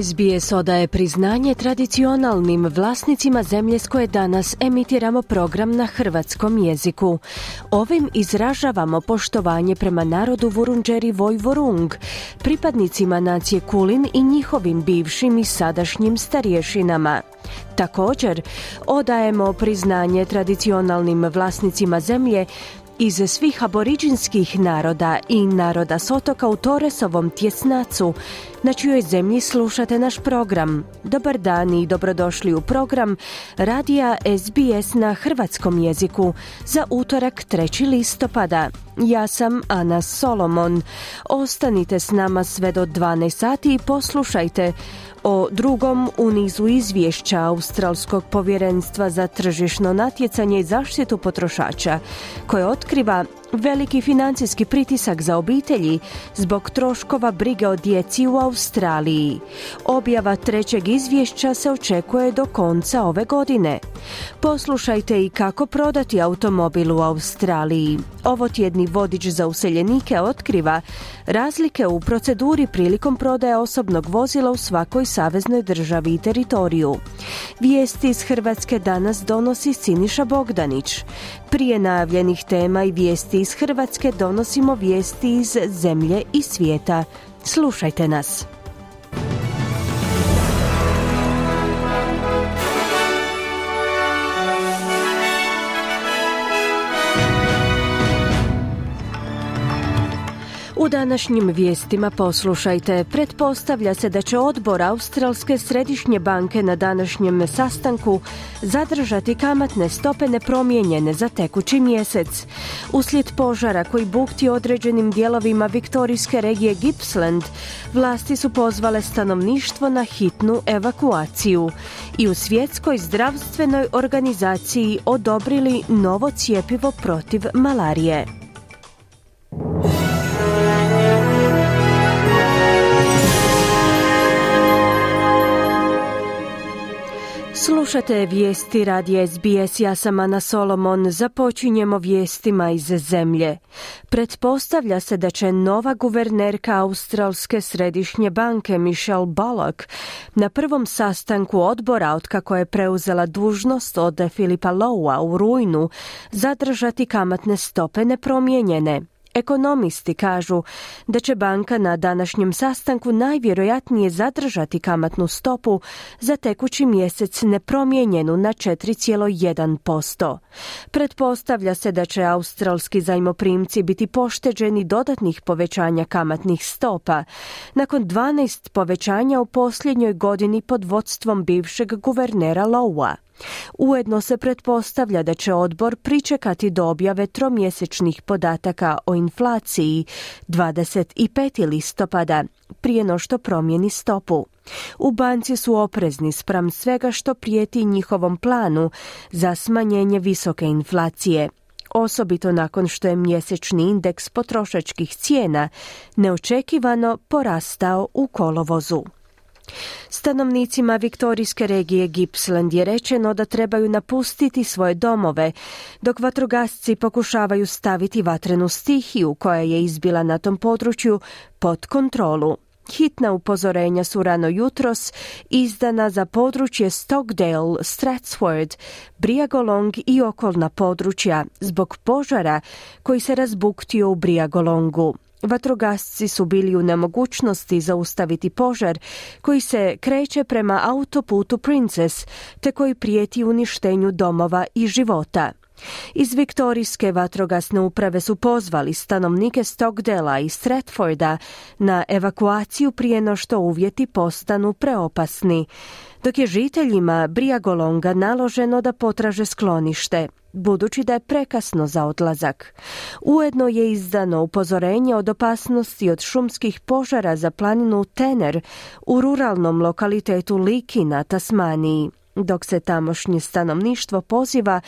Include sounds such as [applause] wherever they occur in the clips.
SBS odaje priznanje tradicionalnim vlasnicima zemlje s koje danas emitiramo program na hrvatskom jeziku. Ovim izražavamo poštovanje prema narodu Vurunđeri Vojvorung, pripadnicima nacije Kulin i njihovim bivšim i sadašnjim starješinama. Također, odajemo priznanje tradicionalnim vlasnicima zemlje iz svih aboriđinskih naroda i naroda s otoka u Toresovom tjesnacu, na čijoj zemlji slušate naš program. Dobar dan i dobrodošli u program Radija SBS na hrvatskom jeziku za utorak 3. listopada. Ja sam Ana Solomon. Ostanite s nama sve do 12 sati i poslušajte o drugom u nizu izvješća Australskog povjerenstva za tržišno natjecanje i zaštitu potrošača, koje otkriva veliki financijski pritisak za obitelji zbog troškova brige o djeci u Australiji. Objava trećeg izvješća se očekuje do konca ove godine. Poslušajte i kako prodati automobil u Australiji. Ovo tjedni vodič za useljenike otkriva razlike u proceduri prilikom prodaje osobnog vozila u svakoj saveznoj državi i teritoriju. Vijesti iz Hrvatske danas donosi Siniša Bogdanić. Prije najavljenih tema i vijesti iz Hrvatske donosimo vijesti iz zemlje i svijeta. Slušajte nas. U današnjim vijestima poslušajte. Pretpostavlja se da će odbor Australske središnje banke na današnjem sastanku zadržati kamatne stope nepromijenjene za tekući mjesec. Uslijed požara koji bukti određenim dijelovima viktorijske regije Gippsland, vlasti su pozvale stanovništvo na hitnu evakuaciju i u svjetskoj zdravstvenoj organizaciji odobrili novo cijepivo protiv malarije. Slušate vijesti radi SBS, ja sam Ana Solomon, započinjemo vijestima iz zemlje. Pretpostavlja se da će nova guvernerka Australske središnje banke Michelle Bullock na prvom sastanku odbora otkako je preuzela dužnost od Filipa Lowa u rujnu zadržati kamatne stope nepromijenjene. Ekonomisti kažu da će banka na današnjem sastanku najvjerojatnije zadržati kamatnu stopu za tekući mjesec nepromijenjenu na 4,1%. Pretpostavlja se da će australski zajmoprimci biti pošteđeni dodatnih povećanja kamatnih stopa nakon 12 povećanja u posljednjoj godini pod vodstvom bivšeg guvernera Lowa. Ujedno se pretpostavlja da će odbor pričekati do objave tromjesečnih podataka o inflaciji 25. listopada prije no što promijeni stopu. U banci su oprezni spram svega što prijeti njihovom planu za smanjenje visoke inflacije osobito nakon što je mjesečni indeks potrošačkih cijena neočekivano porastao u kolovozu. Stanovnicima Viktorijske regije Gippsland je rečeno da trebaju napustiti svoje domove, dok vatrogasci pokušavaju staviti vatrenu stihiju koja je izbila na tom području pod kontrolu. Hitna upozorenja su rano jutros izdana za područje Stockdale, Stratsford, Briagolong i okolna područja zbog požara koji se razbuktio u Briagolongu. Vatrogasci su bili u nemogućnosti zaustaviti požar koji se kreće prema autoputu Princess te koji prijeti uništenju domova i života. Iz Viktorijske vatrogasne uprave su pozvali stanovnike Stockdela i Stratforda na evakuaciju prije no što uvjeti postanu preopasni, dok je žiteljima Briagolonga naloženo da potraže sklonište. Budući da je prekasno za odlazak. Ujedno je izdano upozorenje od opasnosti od šumskih požara za planinu Tener u ruralnom lokalitetu Liki na Tasmaniji dok se tamošnje stanovništvo poziva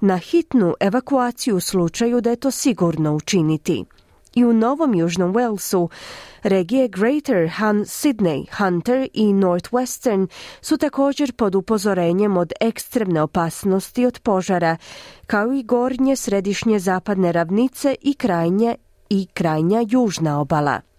na hitnu evakuaciju u slučaju da je to sigurno učiniti. I u Novom Južnom Walesu regije Greater Han Sydney, Hunter i Northwestern su također pod upozorenjem od ekstremne opasnosti od požara, kao i gornje središnje zapadne ravnice i krajnje i krajnja južna obala.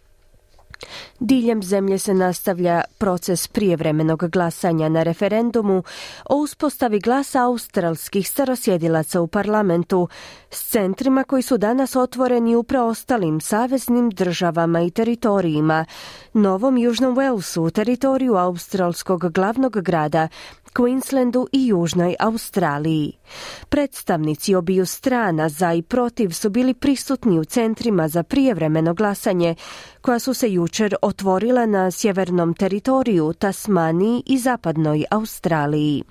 Diljem zemlje se nastavlja proces prijevremenog glasanja na referendumu o uspostavi glasa australskih starosjedilaca u parlamentu s centrima koji su danas otvoreni u preostalim saveznim državama i teritorijima, Novom Južnom Walesu, teritoriju australskog glavnog grada, Queenslandu i Južnoj Australiji. Predstavnici obiju strana za i protiv su bili prisutni u centrima za prijevremeno glasanje koja su se jučer otvorila na sjevernom teritoriju Tasmaniji i zapadnoj Australiji.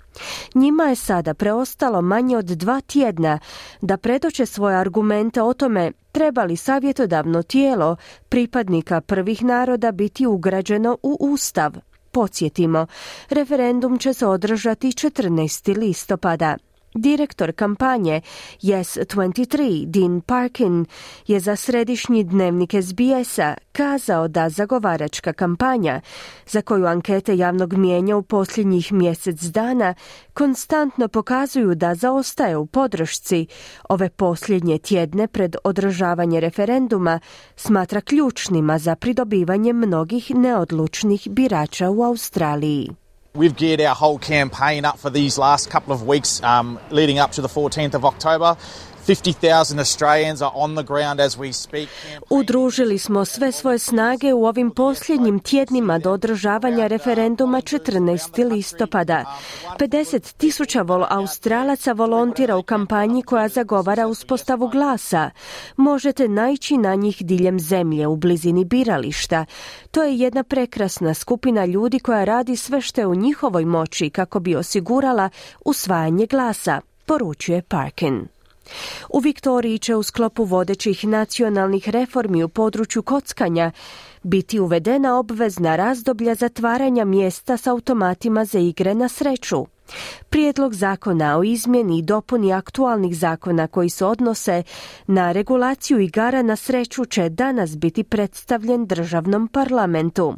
Njima je sada preostalo manje od dva tjedna da predoče svoje argumente o tome treba li savjetodavno tijelo pripadnika prvih naroda biti ugrađeno u Ustav. Podsjetimo, referendum će se održati 14. listopada. Direktor kampanje Yes 23, Dean Parkin, je za središnji dnevnik SBS-a kazao da zagovaračka kampanja, za koju ankete javnog mijenja u posljednjih mjesec dana, konstantno pokazuju da zaostaje u podršci. Ove posljednje tjedne pred održavanje referenduma smatra ključnima za pridobivanje mnogih neodlučnih birača u Australiji. We've geared our whole campaign up for these last couple of weeks um, leading up to the 14th of October. Udružili smo sve svoje snage u ovim posljednjim tjednima do održavanja referenduma 14. listopada. 50 tisuća vol Australaca volontira u kampanji koja zagovara uspostavu glasa. Možete naići na njih diljem zemlje u blizini birališta. To je jedna prekrasna skupina ljudi koja radi sve što je u njihovoj moći kako bi osigurala usvajanje glasa, poručuje Parkin. U Viktoriji će u sklopu vodećih nacionalnih reformi u području kockanja biti uvedena obvezna razdoblja zatvaranja mjesta s automatima za igre na sreću. Prijedlog zakona o izmjeni i dopuni aktualnih zakona koji se odnose na regulaciju igara na sreću će danas biti predstavljen državnom parlamentu.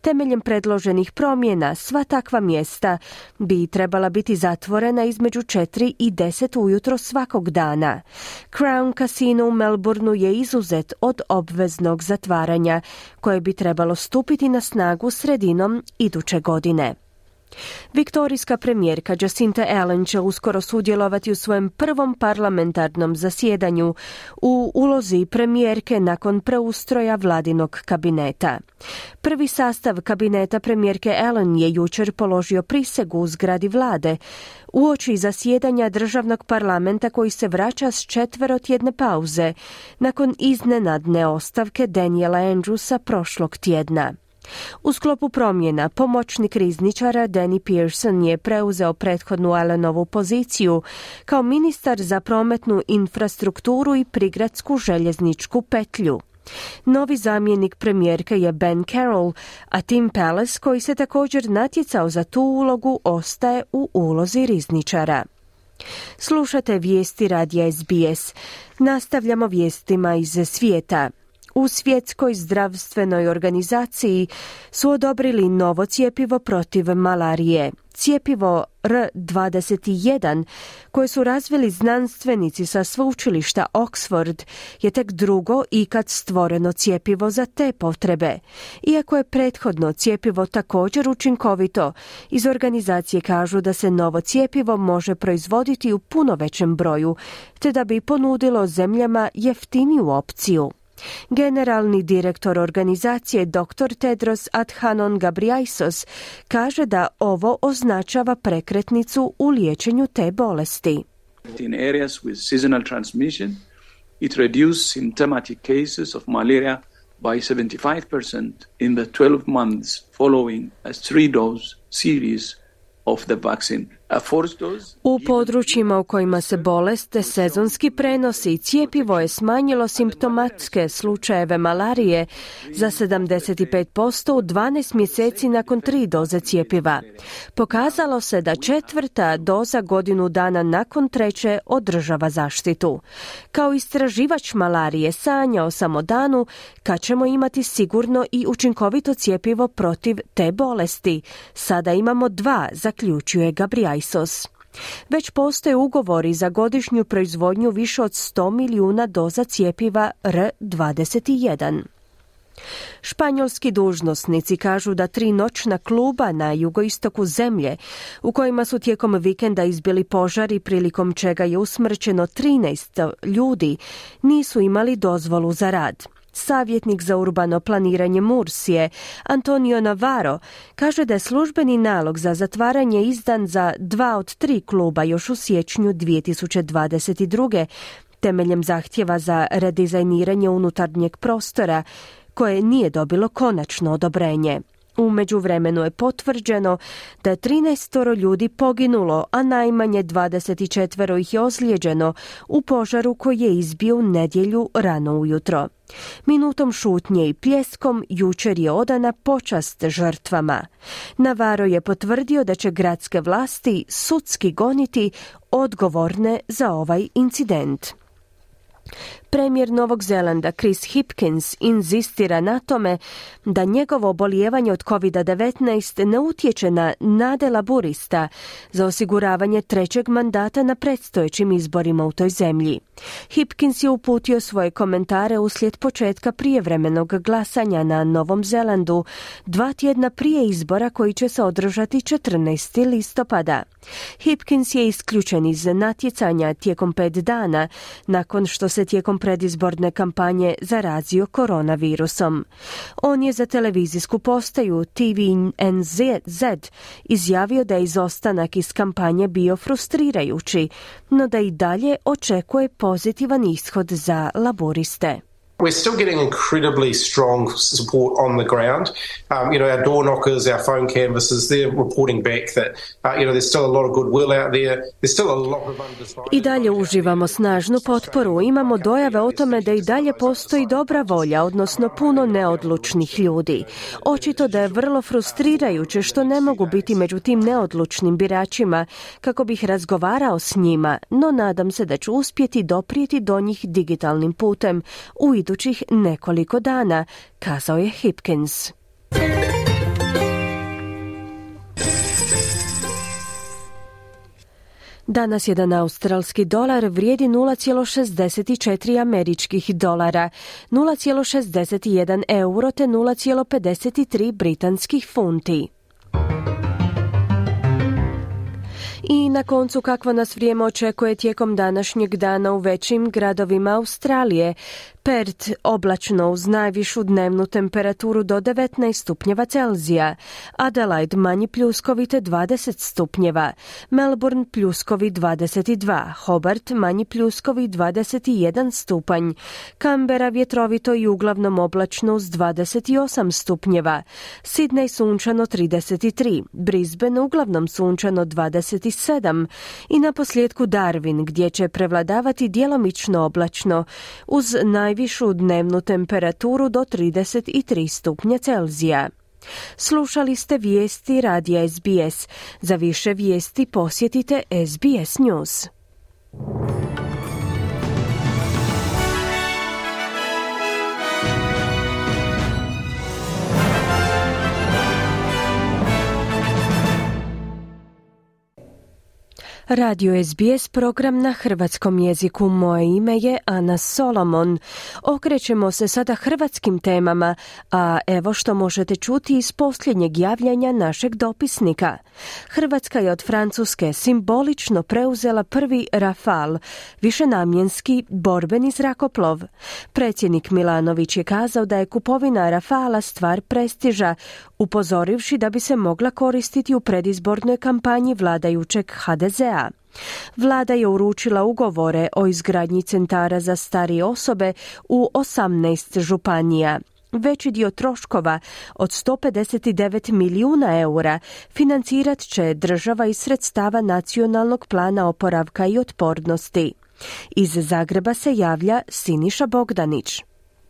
Temeljem predloženih promjena sva takva mjesta bi trebala biti zatvorena između 4 i 10 ujutro svakog dana. Crown Casino u Melbourneu je izuzet od obveznog zatvaranja koje bi trebalo stupiti na snagu sredinom iduće godine. Viktorijska premijerka Jacinta Allen će uskoro sudjelovati u svojem prvom parlamentarnom zasjedanju u ulozi premijerke nakon preustroja vladinog kabineta. Prvi sastav kabineta premijerke Allen je jučer položio prisegu u zgradi vlade uoči zasjedanja državnog parlamenta koji se vraća s četverotjedne pauze nakon iznenadne ostavke Daniela Andrewsa prošlog tjedna. U sklopu promjena pomoćnik rizničara Danny Pearson je preuzeo prethodnu Allenovu poziciju kao ministar za prometnu infrastrukturu i prigradsku željezničku petlju. Novi zamjenik premijerke je Ben Carroll, a Tim Palace, koji se također natjecao za tu ulogu, ostaje u ulozi rizničara. Slušate vijesti radija SBS. Nastavljamo vijestima iz svijeta. U svjetskoj zdravstvenoj organizaciji su odobrili novo cijepivo protiv malarije. Cijepivo R21 koje su razvili znanstvenici sa sveučilišta Oxford je tek drugo ikad stvoreno cijepivo za te potrebe. Iako je prethodno cijepivo također učinkovito, iz organizacije kažu da se novo cijepivo može proizvoditi u puno većem broju, te da bi ponudilo zemljama jeftiniju opciju. Generalni direktor organizacije dr. Tedros Adhanom Ghebreyesus kaže da ovo označava prekretnicu u liječenju te bolesti. In areas with seasonal transmission, it reduced symptomatic cases of malaria by 75% in the 12 months following a three-dose series of the vaccine U područjima u kojima se bolest sezonski prenosi, cijepivo je smanjilo simptomatske slučajeve malarije za 75% u 12 mjeseci nakon tri doze cijepiva. Pokazalo se da četvrta doza godinu dana nakon treće održava zaštitu. Kao istraživač malarije sanjao sam o danu kad ćemo imati sigurno i učinkovito cijepivo protiv te bolesti. Sada imamo dva, zaključuje Već postoje ugovori za godišnju proizvodnju više od 100 milijuna doza cijepiva R21. Španjolski dužnosnici kažu da tri noćna kluba na jugoistoku zemlje, u kojima su tijekom vikenda izbili požari prilikom čega je usmrćeno 13 ljudi, nisu imali dozvolu za rad. Savjetnik za urbano planiranje Mursije, Antonio Navarro, kaže da je službeni nalog za zatvaranje izdan za dva od tri kluba još u siječnju 2022. temeljem zahtjeva za redizajniranje unutarnjeg prostora, koje nije dobilo konačno odobrenje. U međuvremenu je potvrđeno da je 13 ljudi poginulo, a najmanje 24 ih je ozlijeđeno u požaru koji je izbio nedjelju rano ujutro. Minutom šutnje i pljeskom jučer je odana počast žrtvama. Navaro je potvrdio da će gradske vlasti sudski goniti odgovorne za ovaj incident. Premijer Novog Zelanda Chris Hipkins inzistira na tome da njegovo obolijevanje od COVID-19 ne utječe na nade laburista za osiguravanje trećeg mandata na predstojećim izborima u toj zemlji. Hipkins je uputio svoje komentare uslijed početka prijevremenog glasanja na Novom Zelandu dva tjedna prije izbora koji će se održati 14. listopada. Hipkins je isključen iz natjecanja tijekom pet dana nakon što se tijekom predizborne kampanje zarazio koronavirusom. On je za televizijsku postaju TVNZ izjavio da je izostanak iz kampanje bio frustrirajući, no da i dalje očekuje pozitivan ishod za laboriste. We're still getting incredibly strong support on the ground. Um, you know, our door knockers, our phone canvassers, they're reporting back that, uh, you know, there's still a lot of goodwill out there. There's still a lot of. I dalje uživamo snažnu potporu. Imamo dojave o tome da i dalje postoji dobra volja, odnosno puno neodlučnih ljudi. Očito da je vrlo frustrirajuće što ne mogu biti među tim neodlučnim biračima kako bih razgovarao s njima, no nadam se da ću uspjeti doprijeti do njih digitalnim putem u idućih nekoliko dana, kazao je Hipkins. Danas jedan australski dolar vrijedi 0,64 američkih dolara, 0,61 euro te 0,53 britanskih funti. I na koncu kakvo nas vrijeme očekuje tijekom današnjeg dana u većim gradovima Australije. Pert oblačno uz najvišu dnevnu temperaturu do 19 stupnjeva Celzija, Adelaide manji pljuskovite 20 stupnjeva, Melbourne pljuskovi 22, Hobart manji pljuskovi 21 stupanj, Canberra vjetrovito i uglavnom oblačno uz 28 stupnjeva, Sydney sunčano 33, Brisbane uglavnom sunčano 27 i na posljedku Darwin gdje će prevladavati djelomično oblačno uz naj najvišu dnevnu temperaturu do 33 stupnja Celzija. Slušali ste vijesti radija SBS. Za više vijesti posjetite SBS News. Radio SBS program na hrvatskom jeziku. Moje ime je Ana Solomon. Okrećemo se sada hrvatskim temama, a evo što možete čuti iz posljednjeg javljanja našeg dopisnika. Hrvatska je od Francuske simbolično preuzela prvi Rafal, višenamjenski borbeni zrakoplov. Predsjednik Milanović je kazao da je kupovina Rafala stvar prestiža, upozorivši da bi se mogla koristiti u predizbornoj kampanji vladajućeg HDZ-a. Vlada je uručila ugovore o izgradnji centara za starije osobe u 18 županija. Veći dio troškova od 159 milijuna eura financirat će država iz sredstava nacionalnog plana oporavka i otpornosti. Iz Zagreba se javlja Siniša Bogdanić.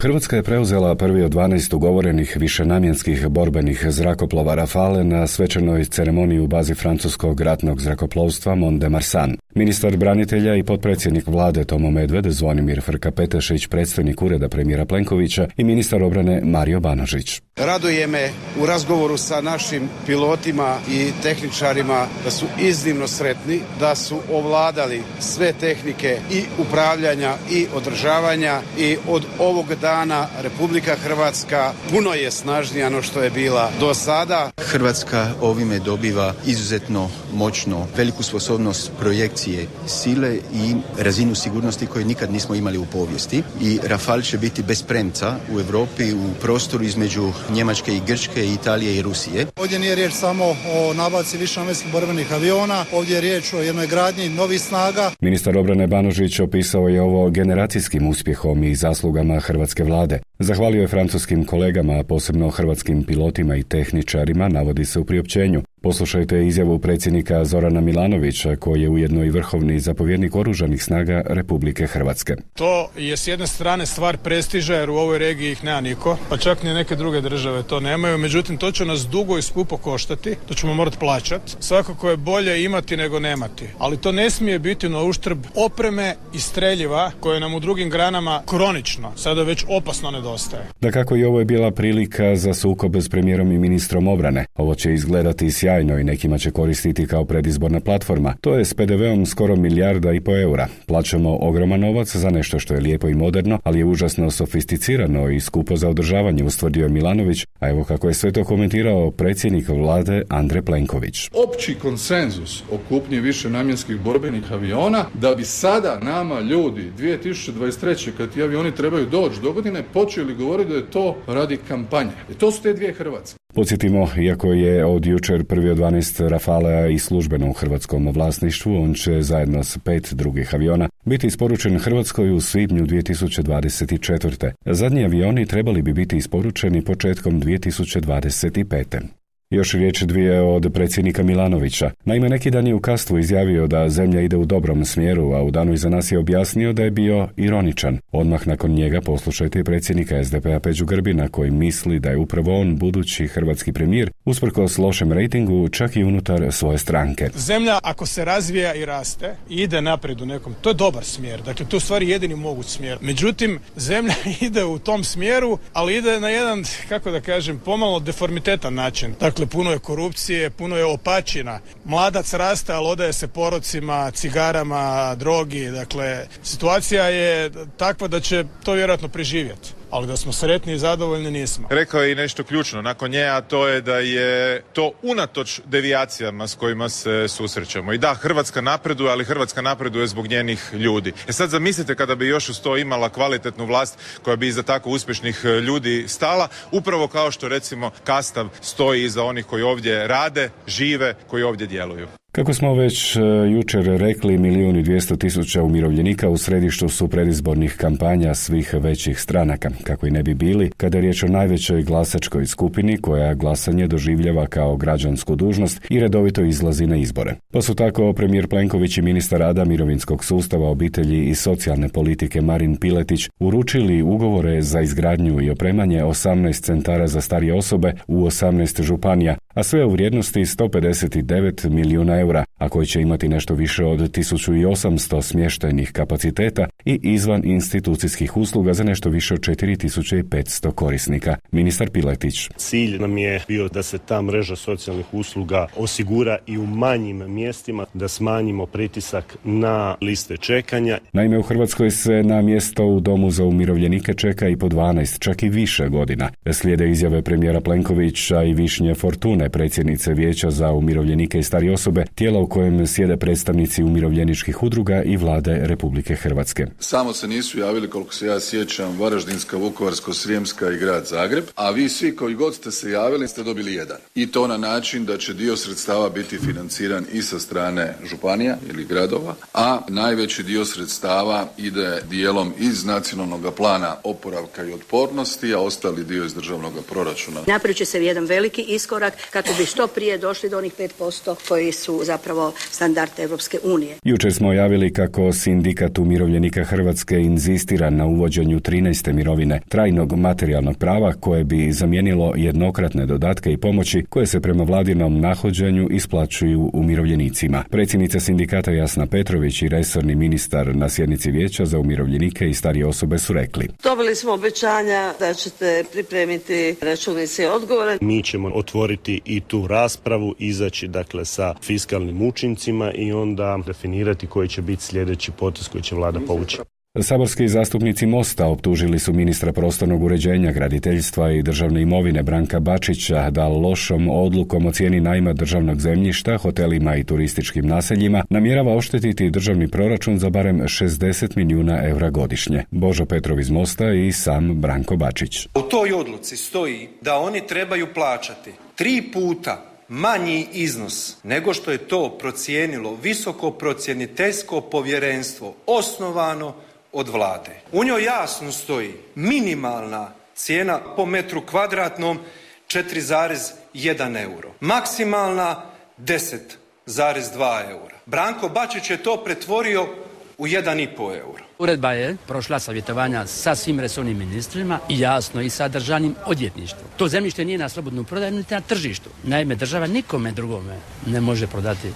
Hrvatska je preuzela prvi od 12 ugovorenih višenamjenskih borbenih zrakoplova Rafale na svečanoj ceremoniji u bazi francuskog ratnog zrakoplovstva Mont de Marsan. Ministar branitelja i potpredsjednik vlade Tomo Medved, Zvonimir Frka Petešić, predstojnik ureda premijera Plenkovića i ministar obrane Mario Banožić. Raduje me u razgovoru sa našim pilotima i tehničarima da su iznimno sretni, da su ovladali sve tehnike i upravljanja i održavanja i od ovog dana Republika Hrvatska puno je snažnija no što je bila do sada. Hrvatska ovime dobiva izuzetno moćno, veliku sposobnost projekcije sile i razinu sigurnosti koju nikad nismo imali u povijesti i Rafal će biti bez premca u Europi u prostoru između Njemačke i Grčke, Italije i Rusije. Ovdje nije riječ samo o nabavci višenamjenskih borbenih aviona, ovdje je riječ o jednoj gradnji novih snaga. Ministar obrane Banožić opisao je ovo generacijskim uspjehom i zaslugama hrvatske vlade. Zahvalio je francuskim kolegama, a posebno hrvatskim pilotima i tehničarima, navodi se u priopćenju. Poslušajte izjavu predsjednika Zorana Milanovića, koji je ujedno i vrhovni zapovjednik oružanih snaga Republike Hrvatske. To je s jedne strane stvar prestiža, jer u ovoj regiji ih nema niko, pa čak ni neke druge države to nemaju. Međutim, to će nas dugo i skupo koštati, to ćemo morati plaćati. Svakako je bolje imati nego nemati. Ali to ne smije biti na uštrb opreme i streljiva koje nam u drugim granama kronično, sada već opasno nedostaje. Da kako i ovo je bila prilika za sukob s premijerom i ministrom obrane. Ovo će izgledati sjajno sjajno i nekima će koristiti kao predizborna platforma. To je s PDV-om skoro milijarda i po eura. Plaćamo ogroman novac za nešto što je lijepo i moderno, ali je užasno sofisticirano i skupo za održavanje, ustvrdio Milanović, a evo kako je sve to komentirao predsjednik vlade Andre Plenković. Opći konsenzus o kupnji više namjenskih borbenih aviona da bi sada nama ljudi 2023. kad ti avioni trebaju doći do godine počeli govoriti da je to radi kampanje. I to su te dvije Hrvatske. Podsjetimo, iako je od jučer prvi od 12 Rafala i službeno u hrvatskom vlasništvu, on će zajedno s pet drugih aviona biti isporučen Hrvatskoj u svibnju 2024. Zadnji avioni trebali bi biti isporučeni početkom 2025. Još riječ dvije od predsjednika Milanovića. Naime, neki dan je u Kastvu izjavio da zemlja ide u dobrom smjeru, a u danu iza nas je objasnio da je bio ironičan. Odmah nakon njega poslušajte i predsjednika SDP-a Peđu Grbina koji misli da je upravo on budući hrvatski premijer usprkos lošem rejtingu čak i unutar svoje stranke. Zemlja ako se razvija i raste ide naprijed u nekom, to je dobar smjer. Dakle, to je stvari jedini moguć smjer. Međutim, zemlja [laughs] ide u tom smjeru, ali ide na jedan, kako da kažem, pomalo deformitetan način. Dakle, Dakle, puno je korupcije, puno je opačina. Mladac raste, ali odaje se porocima, cigarama, drogi. Dakle, situacija je takva da će to vjerojatno preživjeti ali da smo sretni i zadovoljni nismo. Rekao je i nešto ključno nakon nje, a to je da je to unatoč devijacijama s kojima se susrećemo. I da, Hrvatska napreduje, ali Hrvatska napreduje zbog njenih ljudi. E sad zamislite kada bi još uz to imala kvalitetnu vlast koja bi iza tako uspješnih e, ljudi stala, upravo kao što recimo Kastav stoji iza onih koji ovdje rade, žive, koji ovdje djeluju. Kako smo već e, jučer rekli, milijuni dvijesto tisuća umirovljenika u središtu su predizbornih kampanja svih većih stranaka, kako i ne bi bili, kada je riječ o najvećoj glasačkoj skupini koja glasanje doživljava kao građansku dužnost i redovito izlazi na izbore. Pa su tako premijer Plenković i ministar rada mirovinskog sustava obitelji i socijalne politike Marin Piletić uručili ugovore za izgradnju i opremanje 18 centara za starije osobe u 18 županija, a sve u vrijednosti 159 milijuna eura, a koji će imati nešto više od 1800 smještajnih kapaciteta i izvan institucijskih usluga za nešto više od 4500 korisnika. Ministar Piletić. Cilj nam je bio da se ta mreža socijalnih usluga osigura i u manjim mjestima, da smanjimo pritisak na liste čekanja. Naime, u Hrvatskoj se na mjesto u domu za umirovljenike čeka i po 12, čak i više godina. Slijede izjave premijera Plenkovića i Višnje Fortune strane predsjednice Vijeća za umirovljenike i stari osobe, tijela u kojem sjede predstavnici umirovljeničkih udruga i vlade Republike Hrvatske. Samo se nisu javili, koliko se ja sjećam, Varaždinska, Vukovarsko-Srijemska i grad Zagreb, a vi svi koji god ste se javili ste dobili jedan. I to na način da će dio sredstava biti financiran i sa strane županija ili gradova, a najveći dio sredstava ide dijelom iz nacionalnog plana oporavka i otpornosti, a ostali dio iz državnog proračuna. Napravit će se jedan veliki iskorak kako bi što prije došli do onih 5% koji su zapravo standard Europske unije. Jučer smo javili kako sindikat umirovljenika Hrvatske inzistira na uvođenju 13. mirovine trajnog materijalnog prava koje bi zamijenilo jednokratne dodatke i pomoći koje se prema vladinom nahođenju isplaćuju umirovljenicima. Predsjednica sindikata Jasna Petrović i resorni ministar na sjednici vijeća za umirovljenike i starije osobe su rekli. Dobili smo obećanja da ćete pripremiti računice i odgovore. Mi ćemo otvoriti i tu raspravu, izaći dakle sa fiskalnim učincima i onda definirati koji će biti sljedeći potez koji će vlada povući. Saborski zastupnici Mosta optužili su ministra prostornog uređenja, graditeljstva i državne imovine Branka Bačića da lošom odlukom o cijeni najma državnog zemljišta, hotelima i turističkim naseljima namjerava oštetiti državni proračun za barem 60 milijuna eura godišnje. Božo Petrov iz Mosta i sam Branko Bačić. U toj odluci stoji da oni trebaju plaćati tri puta manji iznos nego što je to procijenilo visoko procjeniteljsko povjerenstvo osnovano od vlade. U njoj jasno stoji minimalna cijena po metru kvadratnom 4,1 euro. Maksimalna 10,2 eura. Branko Bačić je to pretvorio u 1,5 euro. Uredba je prošla savjetovanja sa svim resornim ministrima i jasno i sa državnim odvjetništvom. To zemljište nije na slobodnu prodaju niti na tržištu. Naime, država nikome drugome ne može prodati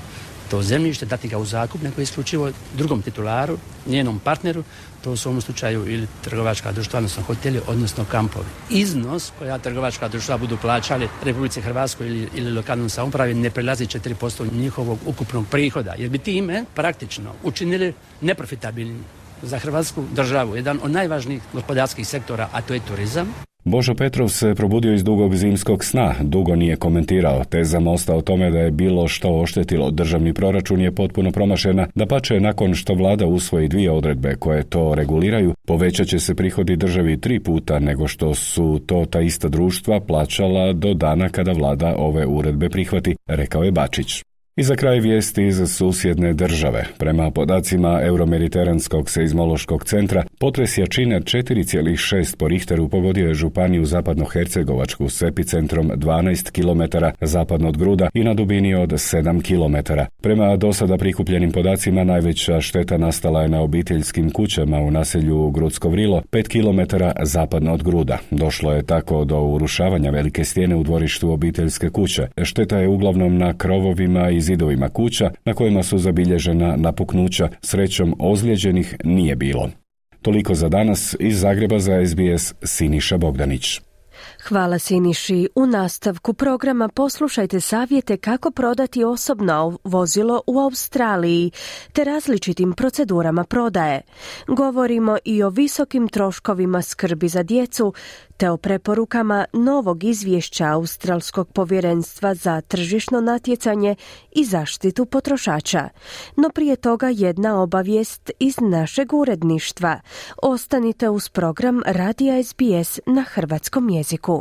to zemljište, dati ga u zakup, nego isključivo drugom titularu, njenom partneru, to u ovom slučaju ili trgovačka društva, odnosno hoteli, odnosno kampovi. Iznos koja trgovačka društva budu plaćali Republici Hrvatskoj ili, ili lokalnom samoupravi ne prelazi 4% njihovog ukupnog prihoda, jer bi time praktično učinili neprofitabilnim za Hrvatsku državu, jedan od najvažnijih gospodarskih sektora, a to je turizam. Božo Petrov se probudio iz dugog zimskog sna, dugo nije komentirao, teza Mosta o tome da je bilo što oštetilo državni proračun je potpuno promašena, da pače nakon što vlada usvoji dvije odredbe koje to reguliraju, povećat će se prihodi državi tri puta nego što su to ta ista društva plaćala do dana kada vlada ove uredbe prihvati, rekao je Bačić. I za kraj vijesti iz susjedne države. Prema podacima Euromediteranskog seizmološkog centra, potres jačine 4,6 po Richteru pogodio je županiju zapadno-hercegovačku s epicentrom 12 km zapadno od Gruda i na dubini od 7 km. Prema dosada prikupljenim podacima najveća šteta nastala je na obiteljskim kućama u naselju Grudsko Vrilo 5 km zapadno od Gruda. Došlo je tako do urušavanja velike stijene u dvorištu obiteljske kuće. Šteta je uglavnom na krovovima i zidovima kuća na kojima su zabilježena napuknuća, srećom ozlijeđenih nije bilo. Toliko za danas iz Zagreba za SBS Siniša Bogdanić. Hvala Siniši. U nastavku programa poslušajte savjete kako prodati osobno vozilo u Australiji te različitim procedurama prodaje. Govorimo i o visokim troškovima skrbi za djecu te o preporukama novog izvješća Australskog povjerenstva za tržišno natjecanje i zaštitu potrošača. No prije toga jedna obavijest iz našeg uredništva. Ostanite uz program Radija SBS na hrvatskom jeziku.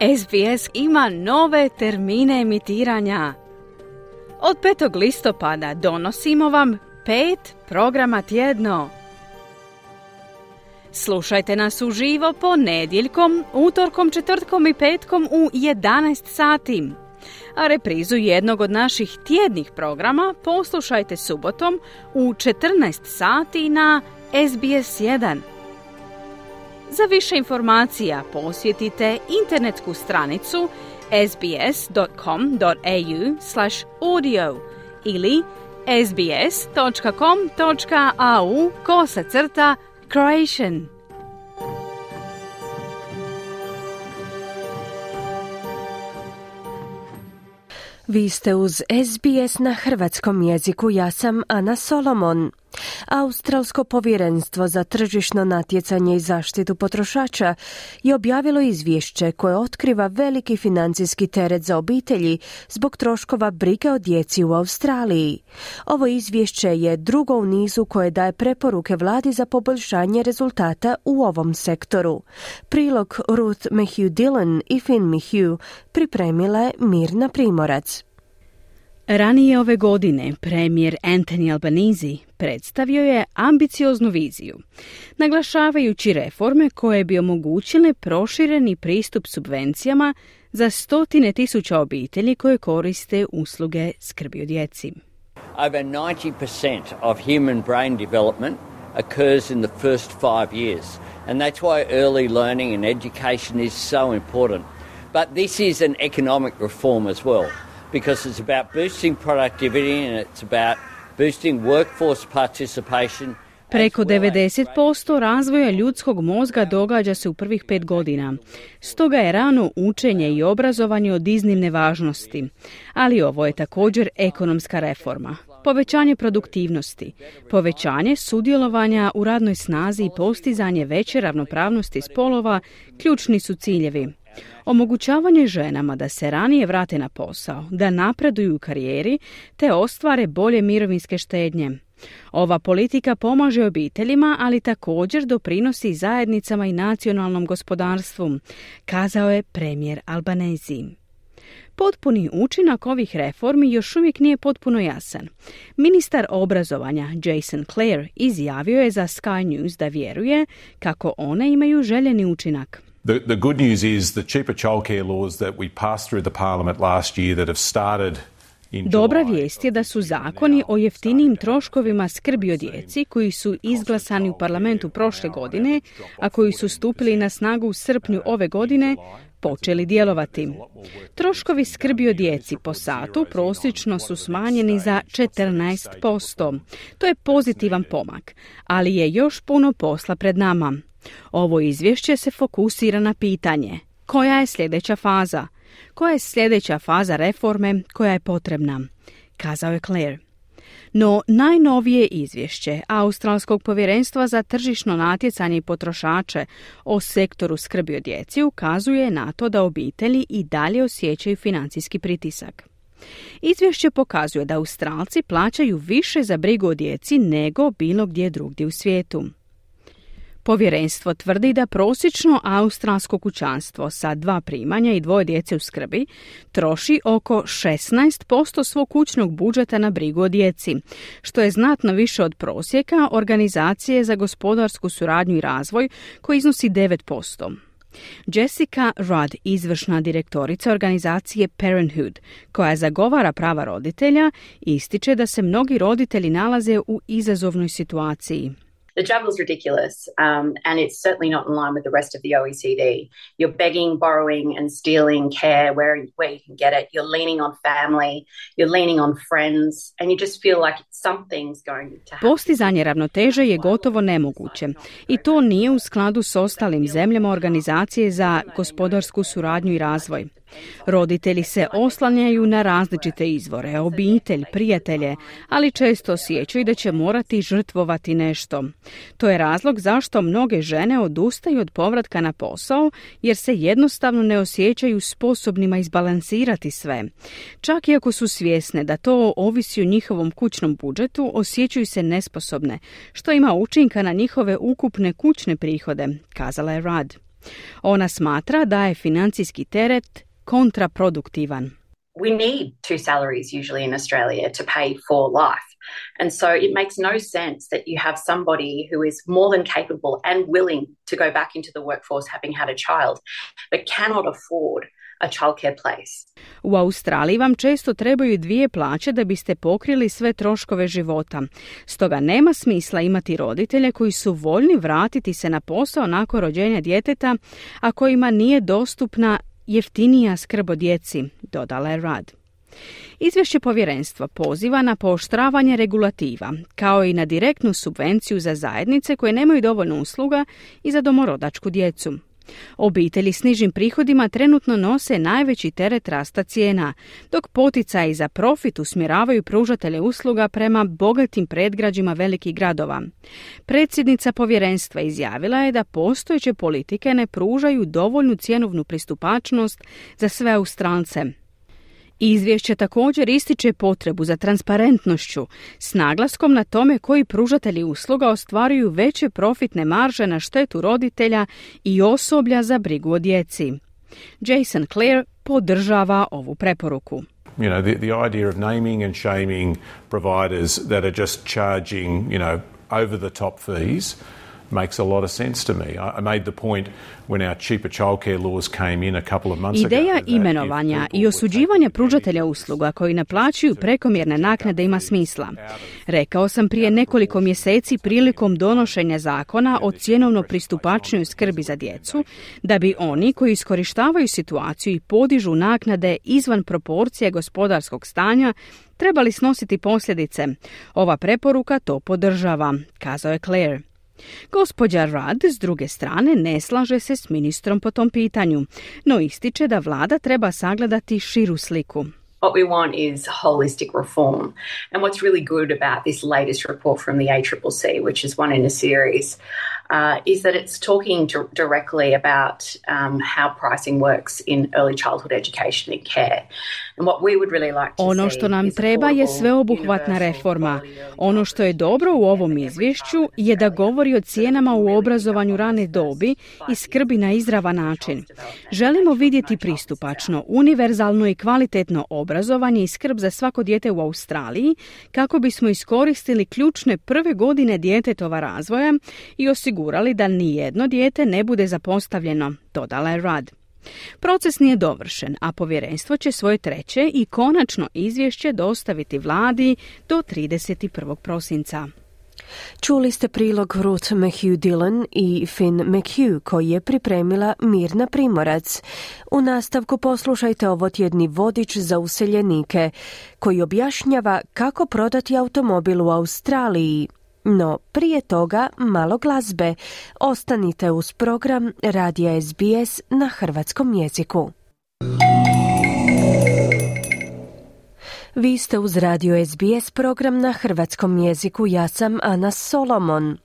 SBS ima nove termine emitiranja. Od 5. listopada donosimo vam pet programa tjedno. Slušajte nas uživo ponedjeljkom, utorkom, četvrtkom i petkom u 11 sati. A reprizu jednog od naših tjednih programa poslušajte subotom u 14 sati na SBS 1. Za više informacija posjetite internetsku stranicu sbs.com.au slash audio ili sbs.com.au kosa crta Croatian. Vi ste uz SBS na hrvatskom jeziku, ja sam Ana Solomon. Australsko povjerenstvo za tržišno natjecanje i zaštitu potrošača je objavilo izvješće koje otkriva veliki financijski teret za obitelji zbog troškova brige o djeci u Australiji. Ovo izvješće je drugo u nizu koje daje preporuke vladi za poboljšanje rezultata u ovom sektoru. Prilog Ruth Mayhew Dillon i Finn Mayhew pripremila je Mirna Primorac. Ranije ove godine premijer Anthony Albanese predstavio je ambicioznu viziju, naglašavajući reforme koje bi omogućile prošireni pristup subvencijama za stotine tisuća obitelji koje koriste usluge skrbi o djeci. Over 90% of human brain development occurs in the first five years, and that's why early learning and education is so important. But this is an economic reform as well because it's about boosting productivity and it's about boosting workforce participation. Preko 90% razvoja ljudskog mozga događa se u prvih pet godina. Stoga je rano učenje i obrazovanje od iznimne važnosti. Ali ovo je također ekonomska reforma. Povećanje produktivnosti, povećanje sudjelovanja u radnoj snazi i postizanje veće ravnopravnosti spolova ključni su ciljevi. Omogućavanje ženama da se ranije vrate na posao, da napreduju u karijeri te ostvare bolje mirovinske štednje. Ova politika pomaže obiteljima, ali također doprinosi zajednicama i nacionalnom gospodarstvu, kazao je premijer Albanezi. Potpuni učinak ovih reformi još uvijek nije potpuno jasan. Ministar obrazovanja Jason Clare izjavio je za Sky News da vjeruje kako one imaju željeni učinak. The, the good news is the cheaper childcare laws that we passed through the parliament last year that have started Dobra vijest je da su zakoni o jeftinijim troškovima skrbi o djeci koji su izglasani u parlamentu prošle godine, a koji su stupili na snagu u srpnju ove godine, počeli djelovati. Troškovi skrbi o djeci po satu prosječno su smanjeni za 14%. To je pozitivan pomak, ali je još puno posla pred nama. Ovo izvješće se fokusira na pitanje koja je sljedeća faza, koja je sljedeća faza reforme koja je potrebna, kazao je Claire. No najnovije izvješće Australskog povjerenstva za tržišno natjecanje i potrošače o sektoru skrbi o djeci ukazuje na to da obitelji i dalje osjećaju financijski pritisak. Izvješće pokazuje da Australci plaćaju više za brigu o djeci nego bilo gdje drugdje u svijetu. Povjerenstvo tvrdi da prosječno australsko kućanstvo sa dva primanja i dvoje djece u skrbi troši oko 16% svog kućnog budžeta na brigu o djeci, što je znatno više od prosjeka Organizacije za gospodarsku suradnju i razvoj koji iznosi 9%. Jessica Rudd, izvršna direktorica organizacije Parenthood, koja zagovara prava roditelja, ističe da se mnogi roditelji nalaze u izazovnoj situaciji. The travel is ridiculous, um, and it's certainly not in line with the rest of the OECD. You're begging, borrowing, and stealing care where, where you can get it. You're leaning on family, you're leaning on friends, and you just feel like something's going to happen. Postizanje ravnoteže je gotovo nemoguće i to nije u skladu s ostalim zemljama organizacije za gospodarsku suradnju i razvoj. Roditelji se oslanjaju na različite izvore, obitelj, prijatelje, ali često osjećaju da će morati žrtvovati nešto. To je razlog zašto mnoge žene odustaju od povratka na posao jer se jednostavno ne osjećaju sposobnima izbalansirati sve. Čak i ako su svjesne da to ovisi o njihovom kućnom budžetu, osjećaju se nesposobne, što ima učinka na njihove ukupne kućne prihode, kazala je Rad. Ona smatra da je financijski teret kontraproduktivan. We need two salaries usually in Australia to pay for life. And so it makes no sense that you have somebody who is more than capable and willing to go back into the workforce having had a child, but cannot afford a childcare place. U Australiji vam često trebaju dvije plaće da biste pokrili sve troškove života. Stoga nema smisla imati roditelje koji su voljni vratiti se na posao nakon rođenja djeteta, a kojima nije dostupna jeftinija skrb o djeci, dodala je Rad. Izvješće povjerenstva poziva na pooštravanje regulativa, kao i na direktnu subvenciju za zajednice koje nemaju dovoljno usluga i za domorodačku djecu. Obitelji s nižim prihodima trenutno nose najveći teret rasta cijena, dok poticaji za profit usmjeravaju pružatelje usluga prema bogatim predgrađima velikih gradova. Predsjednica povjerenstva izjavila je da postojeće politike ne pružaju dovoljnu cjenovnu pristupačnost za sve Australce, Izvješće također ističe potrebu za transparentnošću s naglaskom na tome koji pružatelji usluga ostvaruju veće profitne marže na štetu roditelja i osoblja za brigu o djeci. Jason Clare podržava ovu preporuku. You know, the, the idea of naming and shaming providers that are just charging, you know, over the top fees makes a lot of sense to me. I made the point when our cheaper childcare laws came in a couple of months Ideja imenovanja i osuđivanja pružatelja usluga koji naplaćuju prekomjerne naknade ima smisla. Rekao sam prije nekoliko mjeseci prilikom donošenja zakona o cjenovno pristupačnoj skrbi za djecu, da bi oni koji iskorištavaju situaciju i podižu naknade izvan proporcije gospodarskog stanja trebali snositi posljedice. Ova preporuka to podržava, kazao je Claire. Gospođa Rudd s druge strane ne slaže se s ministrom po tom pitanju, no ističe da vlada treba sagledati širu sliku. What we want is holistic reform. And what's really good about this latest report from the ACCC, which is one in a series, uh, is that it's talking to directly about um, how pricing works in early childhood education and care. And what we would really like to ono što nam treba je sveobuhvatna reforma. Ono što je dobro u ovom izvješću je da govori o cijenama u obrazovanju rane dobi i skrbi na izravan način. Želimo vidjeti pristupačno, univerzalno i kvalitetno obrazovanje i skrb za svako dijete u Australiji kako bismo iskoristili ključne prve godine djetetova razvoja i osigurali osigurali da ni jedno dijete ne bude zapostavljeno, dodala je Rad. Proces nije dovršen, a povjerenstvo će svoje treće i konačno izvješće dostaviti vladi do 31. prosinca. Čuli ste prilog Ruth McHugh Dillon i Finn McHugh koji je pripremila Mirna Primorac. U nastavku poslušajte ovo tjedni vodič za useljenike koji objašnjava kako prodati automobil u Australiji – no prije toga malo glazbe. Ostanite uz program Radija SBS na hrvatskom jeziku. Vi ste uz Radio SBS program na hrvatskom jeziku. Ja sam Ana Solomon.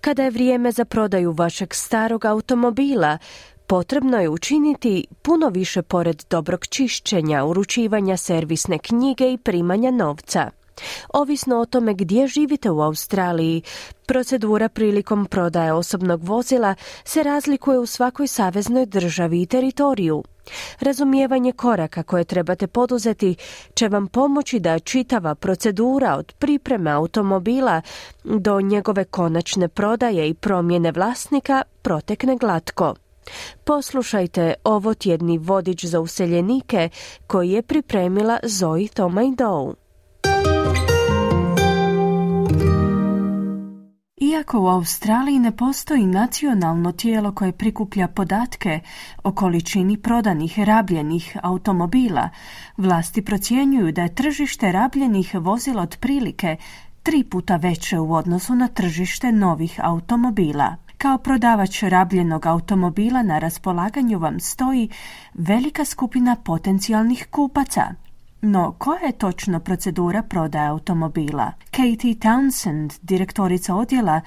Kada je vrijeme za prodaju vašeg starog automobila, potrebno je učiniti puno više pored dobrog čišćenja, uručivanja servisne knjige i primanja novca. Ovisno o tome gdje živite u Australiji, procedura prilikom prodaje osobnog vozila se razlikuje u svakoj saveznoj državi i teritoriju. Razumijevanje koraka koje trebate poduzeti će vam pomoći da čitava procedura od pripreme automobila do njegove konačne prodaje i promjene vlasnika protekne glatko. Poslušajte ovo tjedni vodič za useljenike koji je pripremila Zoe Doe. Iako u Australiji ne postoji nacionalno tijelo koje prikuplja podatke o količini prodanih rabljenih automobila, vlasti procjenjuju da je tržište rabljenih vozila otprilike tri puta veće u odnosu na tržište novih automobila. Kao prodavač rabljenog automobila na raspolaganju vam stoji velika skupina potencijalnih kupaca – no, koja je točno procedura prodaje automobila? Katie Townsend, direktorica odjela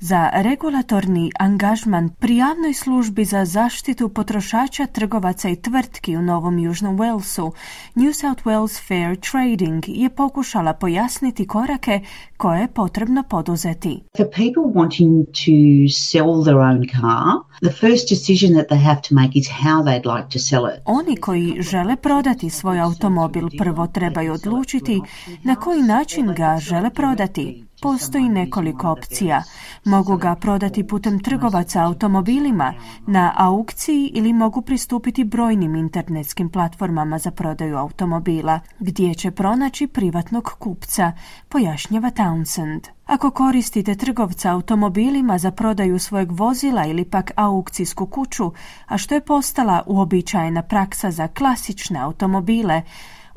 za regulatorni angažman pri javnoj službi za zaštitu potrošača, trgovaca i tvrtki u Novom Južnom Walesu, New South Wales Fair Trading je pokušala pojasniti korake koje je potrebno poduzeti. For people wanting to sell their own car, the first decision that they have to make is how they'd like to sell it. Oni koji žele prodati svoj automobil prvo trebaju odlučiti na koji način ga žele prodati. Postoji nekoliko opcija. Mogu ga prodati putem trgovaca automobilima na aukciji ili mogu pristupiti brojnim internetskim platformama za prodaju automobila, gdje će pronaći privatnog kupca, pojašnjava Townsend. Ako koristite trgovca automobilima za prodaju svojeg vozila ili pak aukcijsku kuću, a što je postala uobičajena praksa za klasične automobile,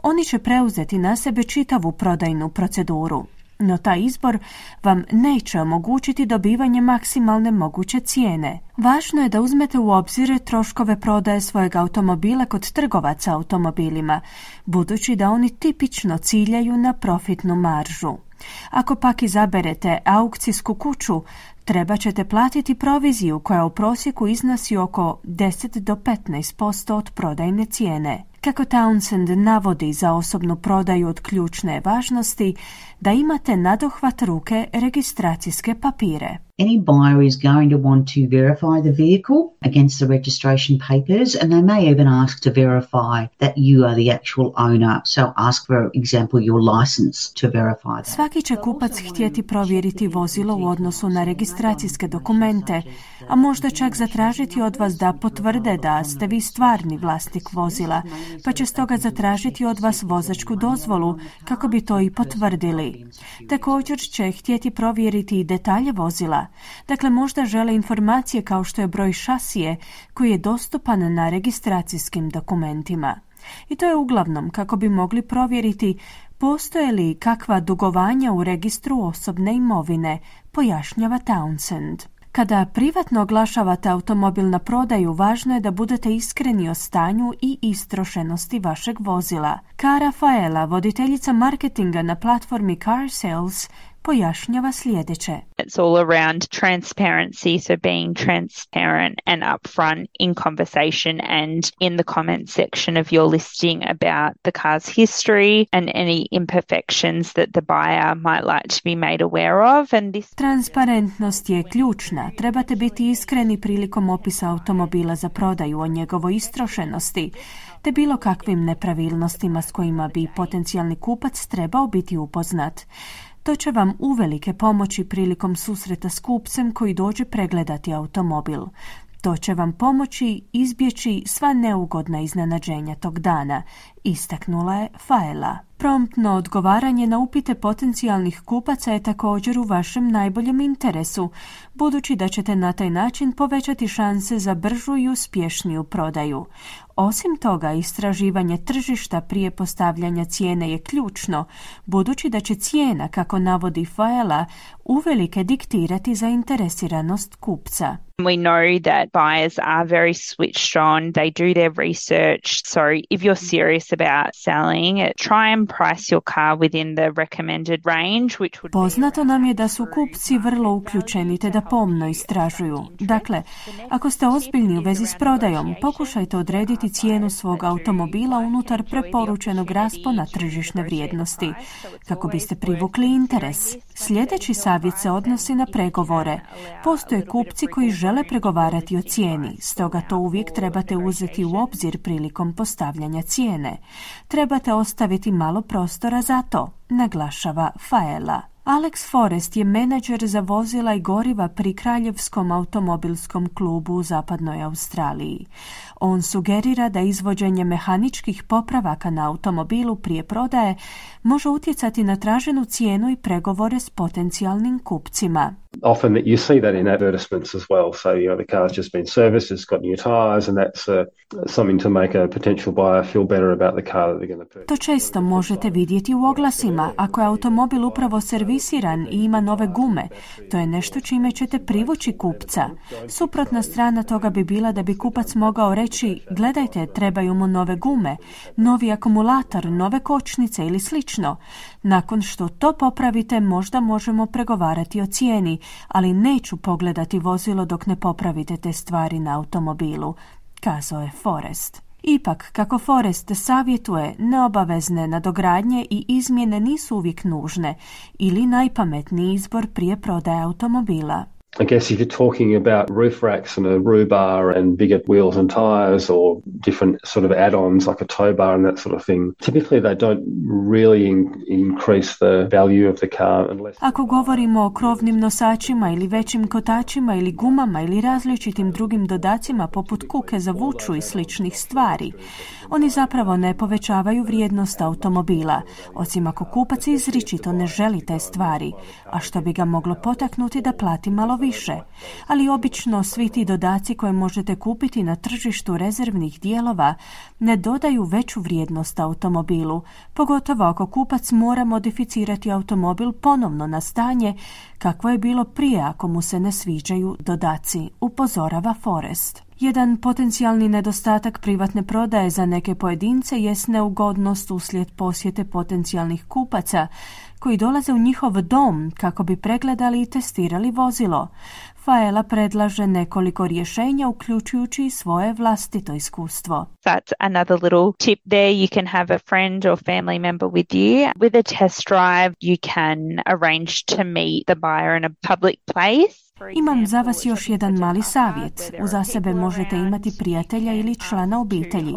oni će preuzeti na sebe čitavu prodajnu proceduru. No taj izbor vam neće omogućiti dobivanje maksimalne moguće cijene. Važno je da uzmete u obzir troškove prodaje svojeg automobila kod trgovaca automobilima, budući da oni tipično ciljaju na profitnu maržu. Ako pak izaberete aukcijsku kuću, treba ćete platiti proviziju koja u prosjeku iznosi oko 10 do 15% od prodajne cijene. Kako Townsend navodi za osobnu prodaju od ključne važnosti, da imate nadohvat ruke registracijske papire. Any buyer is going to want to verify the vehicle against the registration papers and they may even ask to verify that you are the actual owner. So ask for example your license to verify that. Svaki će kupac htjeti provjeriti vozilo u odnosu na registracijske dokumente, a možda čak zatražiti od vas da potvrde da ste vi stvarni vlasnik vozila, pa će stoga zatražiti od vas vozačku dozvolu kako bi to i potvrdili. Također će htjeti provjeriti i detalje vozila, dakle možda žele informacije kao što je broj šasije koji je dostupan na registracijskim dokumentima. I to je uglavnom kako bi mogli provjeriti postoje li kakva dugovanja u registru osobne imovine, pojašnjava Townsend. Kada privatno oglašavate automobil na prodaju, važno je da budete iskreni o stanju i istrošenosti vašeg vozila. Kara Faela, voditeljica marketinga na platformi Car Sales, pojašnjava sljedeće. It's all around transparency, so being transparent and upfront in conversation and in the comment section of your listing about the car's history and any imperfections that the buyer might like to be made aware of. And this... Transparentnost je ključna. Trebate biti iskreni prilikom opisa automobila za prodaju o njegovoj istrošenosti te bilo kakvim nepravilnostima s kojima bi potencijalni kupac trebao biti upoznat. To će vam uvelike pomoći prilikom susreta s kupcem koji dođe pregledati automobil. To će vam pomoći izbjeći sva neugodna iznenađenja tog dana, istaknula je Faela. Promptno odgovaranje na upite potencijalnih kupaca je također u vašem najboljem interesu, budući da ćete na taj način povećati šanse za bržu i uspješniju prodaju. Osim toga, istraživanje tržišta prije postavljanja cijene je ključno, budući da će cijena, kako navodi Faela, uvelike diktirati zainteresiranost kupca. We know that buyers are very switched on. They do their research. So if you're serious about selling, try and price your car within the recommended range, which would Poznato nam je da su kupci vrlo uključeni te da pomno istražuju. Dakle, ako ste ozbiljni u vezi s prodajom, pokušajte odrediti cijenu svog automobila unutar preporučenog raspona tržišne vrijednosti, kako biste privukli interes. Sljedeći savjet se odnosi na pregovore. Postoje kupci koji žele pregovarati o cijeni, stoga to uvijek trebate uzeti u obzir prilikom postavljanja cijene. Trebate ostaviti malo prostora za to, naglašava Faela. Alex Forrest je menadžer za vozila i goriva pri Kraljevskom automobilskom klubu u zapadnoj Australiji. On sugerira da izvođenje mehaničkih popravaka na automobilu prije prodaje može utjecati na traženu cijenu i pregovore s potencijalnim kupcima. Often that you see that in advertisements as well. So, you know, the car's just been serviced, it's got new tires and that's uh, something to make a potential buyer feel better about the car that they're going to purchase. To često možete vidjeti u oglasima. Ako je automobil upravo servisiran i ima nove gume, to je nešto čime ćete privući kupca. Suprotna strana toga bi bila da bi kupac mogao reći, gledajte, trebaju mu nove gume, novi akumulator, nove kočnice ili slično. Nakon što to popravite, možda možemo pregovarati o cijeni, ali neću pogledati vozilo dok ne popravite te stvari na automobilu, kazao je Forest. Ipak, kako Forest savjetuje, neobavezne nadogradnje i izmjene nisu uvijek nužne ili najpametniji izbor prije prodaje automobila. I guess if you're talking about roof racks and a roo bar and bigger wheels and tires or different sort of add-ons like a tow bar and that sort of thing, typically they don't really in increase the value of the car unless... Ako govorimo o krovnim nosačima ili većim kotačima ili gumama ili različitim drugim dodacima poput kuke za vuču i sličnih stvari, oni zapravo ne povećavaju vrijednost automobila, osim ako kupac izričito ne želi te stvari, a što bi ga moglo potaknuti da plati malo više, ali obično svi ti dodaci koje možete kupiti na tržištu rezervnih dijelova ne dodaju veću vrijednost automobilu, pogotovo ako kupac mora modificirati automobil ponovno na stanje kakvo je bilo prije ako mu se ne sviđaju dodaci, upozorava Forest. Jedan potencijalni nedostatak privatne prodaje za neke pojedince jest neugodnost uslijed posjete potencijalnih kupaca koji dolaze u njihov dom kako bi pregledali i testirali vozilo. Faela predlaže nekoliko rješenja uključujući i svoje vlastito iskustvo. That's another little tip there. You can have a friend or family member with you. With a test drive, you can arrange to meet the buyer in a public place. Imam za vas još jedan mali savjet. Uza sebe možete imati prijatelja ili člana obitelji.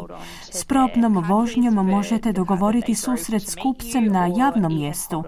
S probnom vožnjom možete dogovoriti susret s kupcem na javnom mjestu,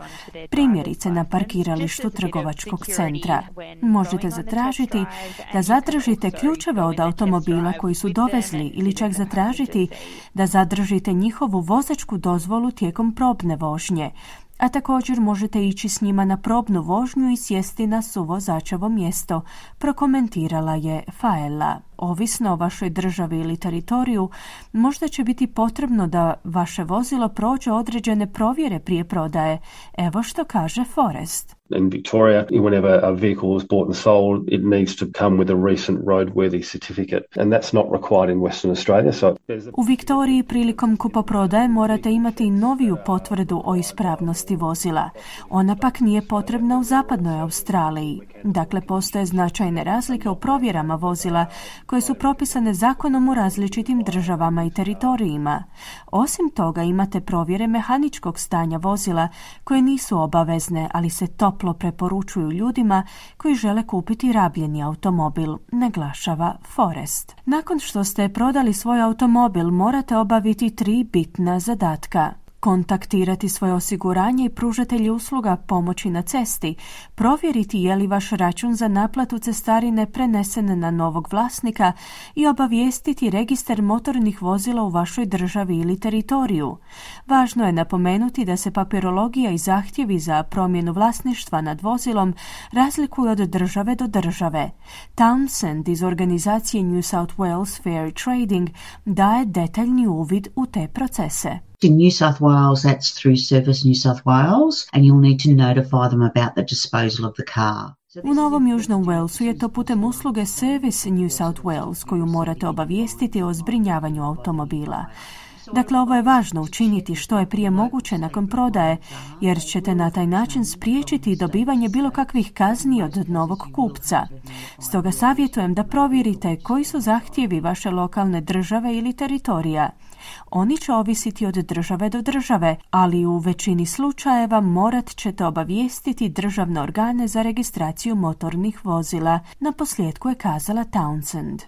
primjerice na parkiralištu trgovačkog centra. Možete zatražiti da zatražite ključeve od automobila koji su dovezli ili čak zatražiti da zadržite njihovu vozačku dozvolu tijekom probne vožnje a također možete ići s njima na probnu vožnju i sjesti na suvozačevo mjesto, prokomentirala je Faela. Ovisno o vašoj državi ili teritoriju, možda će biti potrebno da vaše vozilo prođe određene provjere prije prodaje. Evo što kaže Forest. In Victoria, whenever a vehicle is bought and sold, it needs to come with a recent roadworthy certificate, and that's not required in Western Australia. So U Viktoriji prilikom kupoprodaje morate imati noviju potvrdu o ispravnosti vozila. Ona pak nije potrebna u zapadnoj Australiji. Dakle, postoje značajne razlike u provjerama vozila koje su propisane zakonom u različitim državama i teritorijima. Osim toga imate provjere mehaničkog stanja vozila koje nisu obavezne, ali se toplo preporučuju ljudima koji žele kupiti rabljeni automobil, naglašava Forest. Nakon što ste prodali svoj automobil morate obaviti tri bitna zadatka kontaktirati svoje osiguranje i pružatelji usluga pomoći na cesti, provjeriti je li vaš račun za naplatu cestarine prenesen na novog vlasnika i obavijestiti registar motornih vozila u vašoj državi ili teritoriju. Važno je napomenuti da se papirologija i zahtjevi za promjenu vlasništva nad vozilom razlikuju od države do države. Townsend iz organizacije New South Wales Fair Trading daje detaljni uvid u te procese. In New South Wales, that's through Service New South Wales, and you'll need to notify them about the disposal. U Novom Južnom Walesu je to putem usluge Service New South Wales koju morate obavijestiti o zbrinjavanju automobila. Dakle, ovo je važno učiniti što je prije moguće nakon prodaje, jer ćete na taj način spriječiti dobivanje bilo kakvih kazni od novog kupca. Stoga savjetujem da provjerite koji su zahtjevi vaše lokalne države ili teritorija. Oni će ovisiti od države do države, ali u većini slučajeva morat ćete obavijestiti državne organe za registraciju motornih vozila. Na posljedku je kazala Townsend.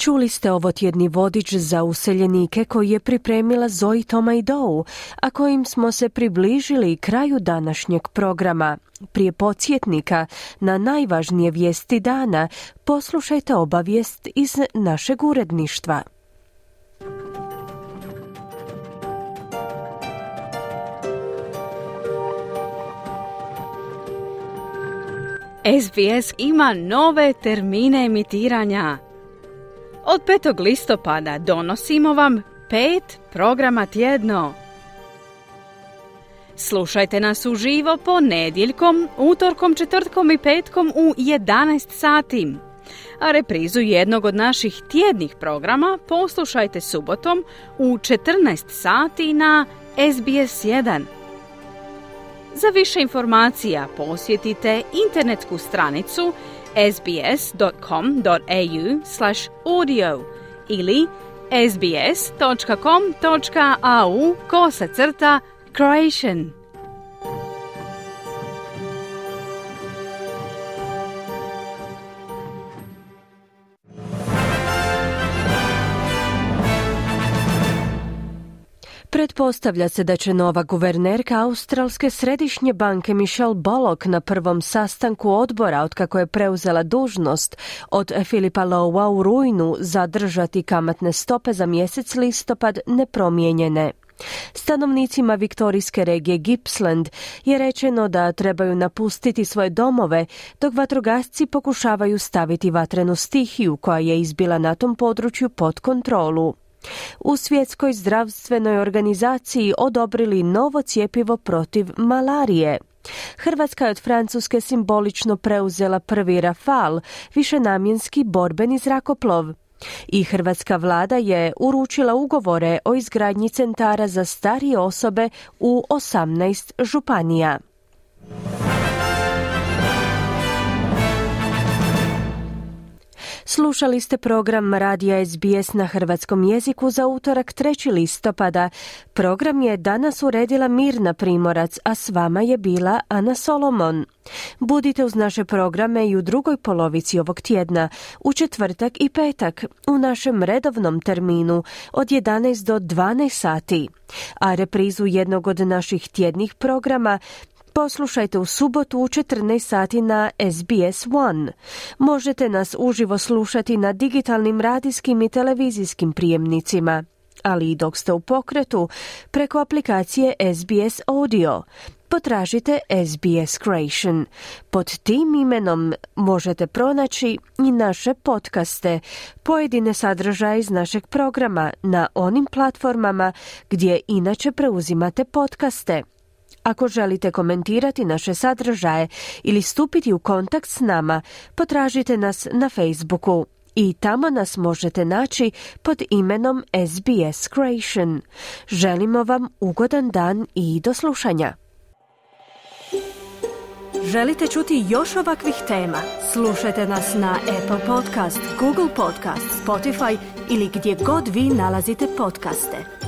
Čuli ste ovo tjedni vodič za useljenike koji je pripremila Zoe Toma i Dou, a kojim smo se približili kraju današnjeg programa. Prije podsjetnika na najvažnije vijesti dana poslušajte obavijest iz našeg uredništva. SBS ima nove termine emitiranja. Od 5. listopada donosimo vam pet programa tjedno. Slušajte nas uživo ponedjeljkom, utorkom, četvrtkom i petkom u 11 sati. A reprizu jednog od naših tjednih programa poslušajte subotom u 14 sati na SBS 1. Za više informacija posjetite internetsku stranicu sbs.com.au slash audio ili sbs.com.au kosa crta Croatian. Pretpostavlja se da će nova guvernerka Australske središnje banke Michelle Bullock na prvom sastanku odbora otkako je preuzela dužnost od Filipa Lowa u rujnu zadržati kamatne stope za mjesec listopad nepromijenjene. Stanovnicima viktorijske regije Gippsland je rečeno da trebaju napustiti svoje domove dok vatrogasci pokušavaju staviti vatrenu stihiju koja je izbila na tom području pod kontrolu. U svjetskoj zdravstvenoj organizaciji odobrili novo cjepivo protiv malarije. Hrvatska je od Francuske simbolično preuzela prvi Rafal, višenamjenski borbeni zrakoplov. I hrvatska vlada je uručila ugovore o izgradnji centara za starije osobe u 18 županija. Slušali ste program Radija SBS na hrvatskom jeziku za utorak 3. listopada. Program je danas uredila Mirna Primorac, a s vama je bila Ana Solomon. Budite uz naše programe i u drugoj polovici ovog tjedna, u četvrtak i petak, u našem redovnom terminu od 11 do 12 sati. A reprizu jednog od naših tjednih programa Poslušajte u subotu u 14 sati na SBS One. Možete nas uživo slušati na digitalnim radijskim i televizijskim prijemnicima, ali i dok ste u pokretu preko aplikacije SBS Audio. Potražite SBS Creation. Pod tim imenom možete pronaći i naše podcaste, pojedine sadržaje iz našeg programa na onim platformama gdje inače preuzimate podcaste – ako želite komentirati naše sadržaje ili stupiti u kontakt s nama, potražite nas na Facebooku i tamo nas možete naći pod imenom SBS Creation. Želimo vam ugodan dan i do slušanja. Želite čuti još ovakvih tema? Slušajte nas na Apple Podcast, Google Podcast, Spotify ili gdje god vi nalazite podcaste.